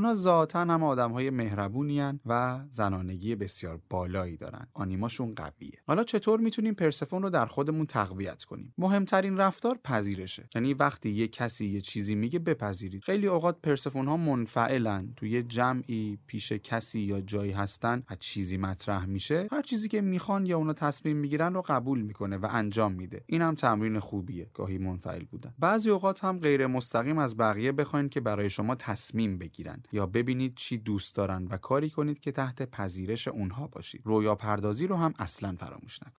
اونا ذاتا هم آدمهای مهربونیان و زنانگی بسیار بالایی دارن. آنیماشون قویه. حالا چطور می‌تونیم پرسفون رو در خودمون تقویت کنیم؟ مهمترین رفتار پذیرشه. یعنی وقتی یه کسی یه چیزی میگه بپذیرید. خیلی اوقات پرسفون ها منفعلن توی جمعی پیش کسی یا جایی هستن و چیزی مطرح میشه هر چیزی که می‌خوان یا اونا تصمیم می‌گیرن رو قبول می‌کنه و انجام میده. این هم تمرین خوبیه. گاهی منفعل بودن. بعضی اوقات هم غیر مستقیم از بقیه بخواین که برای شما تصمیم بگیرن. یا ببینید چی دوست دارن و کاری کنید که تحت پذیرش اونها باشید. رویا پردازی رو هم اصلا فراموش نکنید.